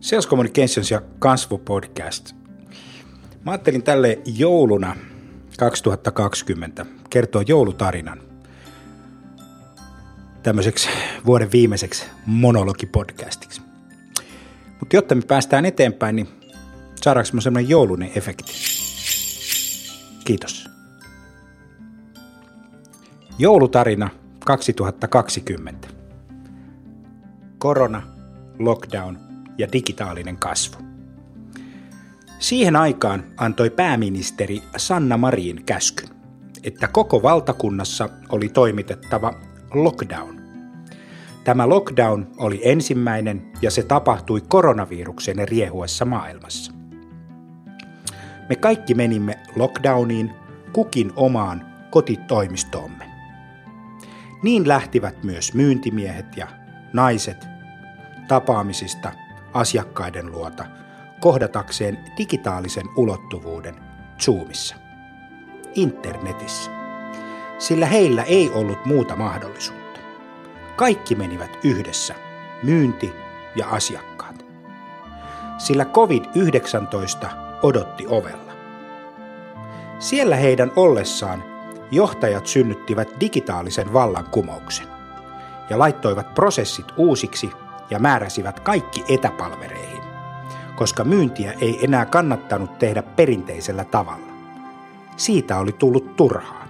Sales Communications ja Kasvu-podcast. Mä ajattelin tälle jouluna 2020 kertoa joulutarinan tämmöiseksi vuoden viimeiseksi monologipodcastiksi. Mutta jotta me päästään eteenpäin, niin saadaanko me semmoinen joulunen efekti? Kiitos. Joulutarina 2020. Korona, lockdown ja digitaalinen kasvu. Siihen aikaan antoi pääministeri Sanna Marin käskyn, että koko valtakunnassa oli toimitettava lockdown. Tämä lockdown oli ensimmäinen ja se tapahtui koronaviruksen riehuessa maailmassa. Me kaikki menimme lockdowniin kukin omaan kotitoimistoomme. Niin lähtivät myös myyntimiehet ja naiset tapaamisista asiakkaiden luota kohdatakseen digitaalisen ulottuvuuden Zoomissa, internetissä. Sillä heillä ei ollut muuta mahdollisuutta. Kaikki menivät yhdessä, myynti ja asiakkaat. Sillä COVID-19 odotti ovella. Siellä heidän ollessaan johtajat synnyttivät digitaalisen vallankumouksen ja laittoivat prosessit uusiksi ja määräsivät kaikki etäpalvereihin, koska myyntiä ei enää kannattanut tehdä perinteisellä tavalla. Siitä oli tullut turhaa.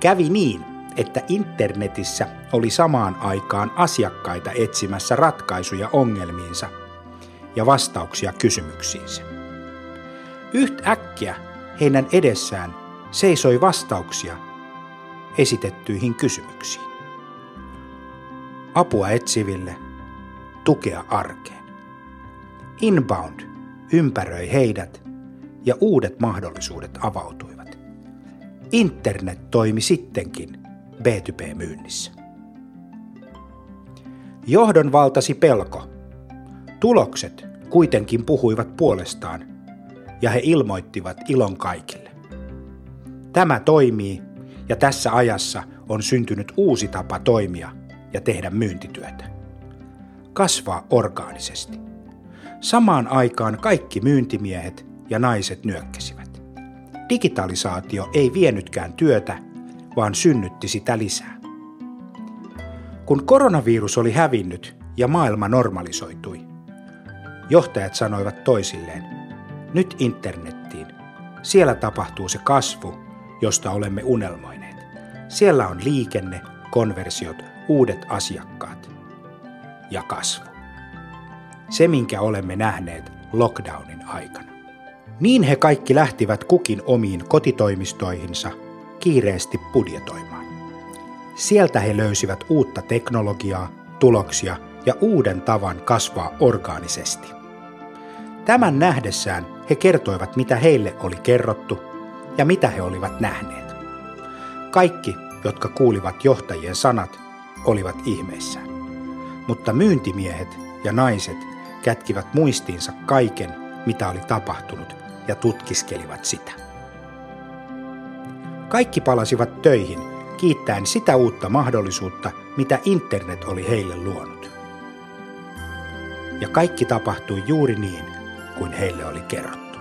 Kävi niin, että internetissä oli samaan aikaan asiakkaita etsimässä ratkaisuja ongelmiinsa ja vastauksia kysymyksiinsä. Yhtäkkiä heidän edessään seisoi vastauksia esitettyihin kysymyksiin. Apua etsiville, tukea arkeen. Inbound ympäröi heidät ja uudet mahdollisuudet avautuivat. Internet toimi sittenkin B2B-myynnissä. Johdon valtasi pelko. Tulokset kuitenkin puhuivat puolestaan ja he ilmoittivat ilon kaikille. Tämä toimii ja tässä ajassa on syntynyt uusi tapa toimia ja tehdä myyntityötä. Kasvaa orgaanisesti. Samaan aikaan kaikki myyntimiehet ja naiset nyökkäsivät. Digitalisaatio ei vienytkään työtä, vaan synnytti sitä lisää. Kun koronavirus oli hävinnyt ja maailma normalisoitui, johtajat sanoivat toisilleen, nyt internettiin. Siellä tapahtuu se kasvu, josta olemme unelmoineet. Siellä on liikenne, konversiot, uudet asiakkaat ja kasvu. Se, minkä olemme nähneet lockdownin aikana. Niin he kaikki lähtivät kukin omiin kotitoimistoihinsa kiireesti budjetoimaan. Sieltä he löysivät uutta teknologiaa, tuloksia ja uuden tavan kasvaa orgaanisesti. Tämän nähdessään he kertoivat, mitä heille oli kerrottu ja mitä he olivat nähneet. Kaikki, jotka kuulivat johtajien sanat, olivat ihmeissään. Mutta myyntimiehet ja naiset kätkivät muistiinsa kaiken, mitä oli tapahtunut, ja tutkiskelivat sitä. Kaikki palasivat töihin, kiittäen sitä uutta mahdollisuutta, mitä internet oli heille luonut. Ja kaikki tapahtui juuri niin, kuin heille oli kerrottu.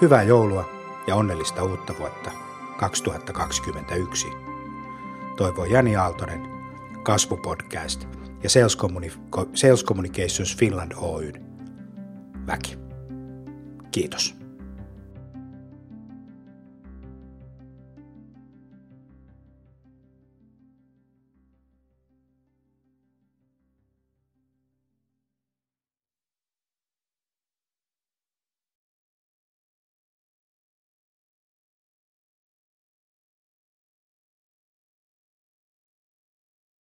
Hyvää joulua ja onnellista uutta vuotta 2021. Toivoo Jani Aaltonen, Kasvupodcast ja Sales, Communi- Sales Communications Finland Oy. Väki. Kiitos.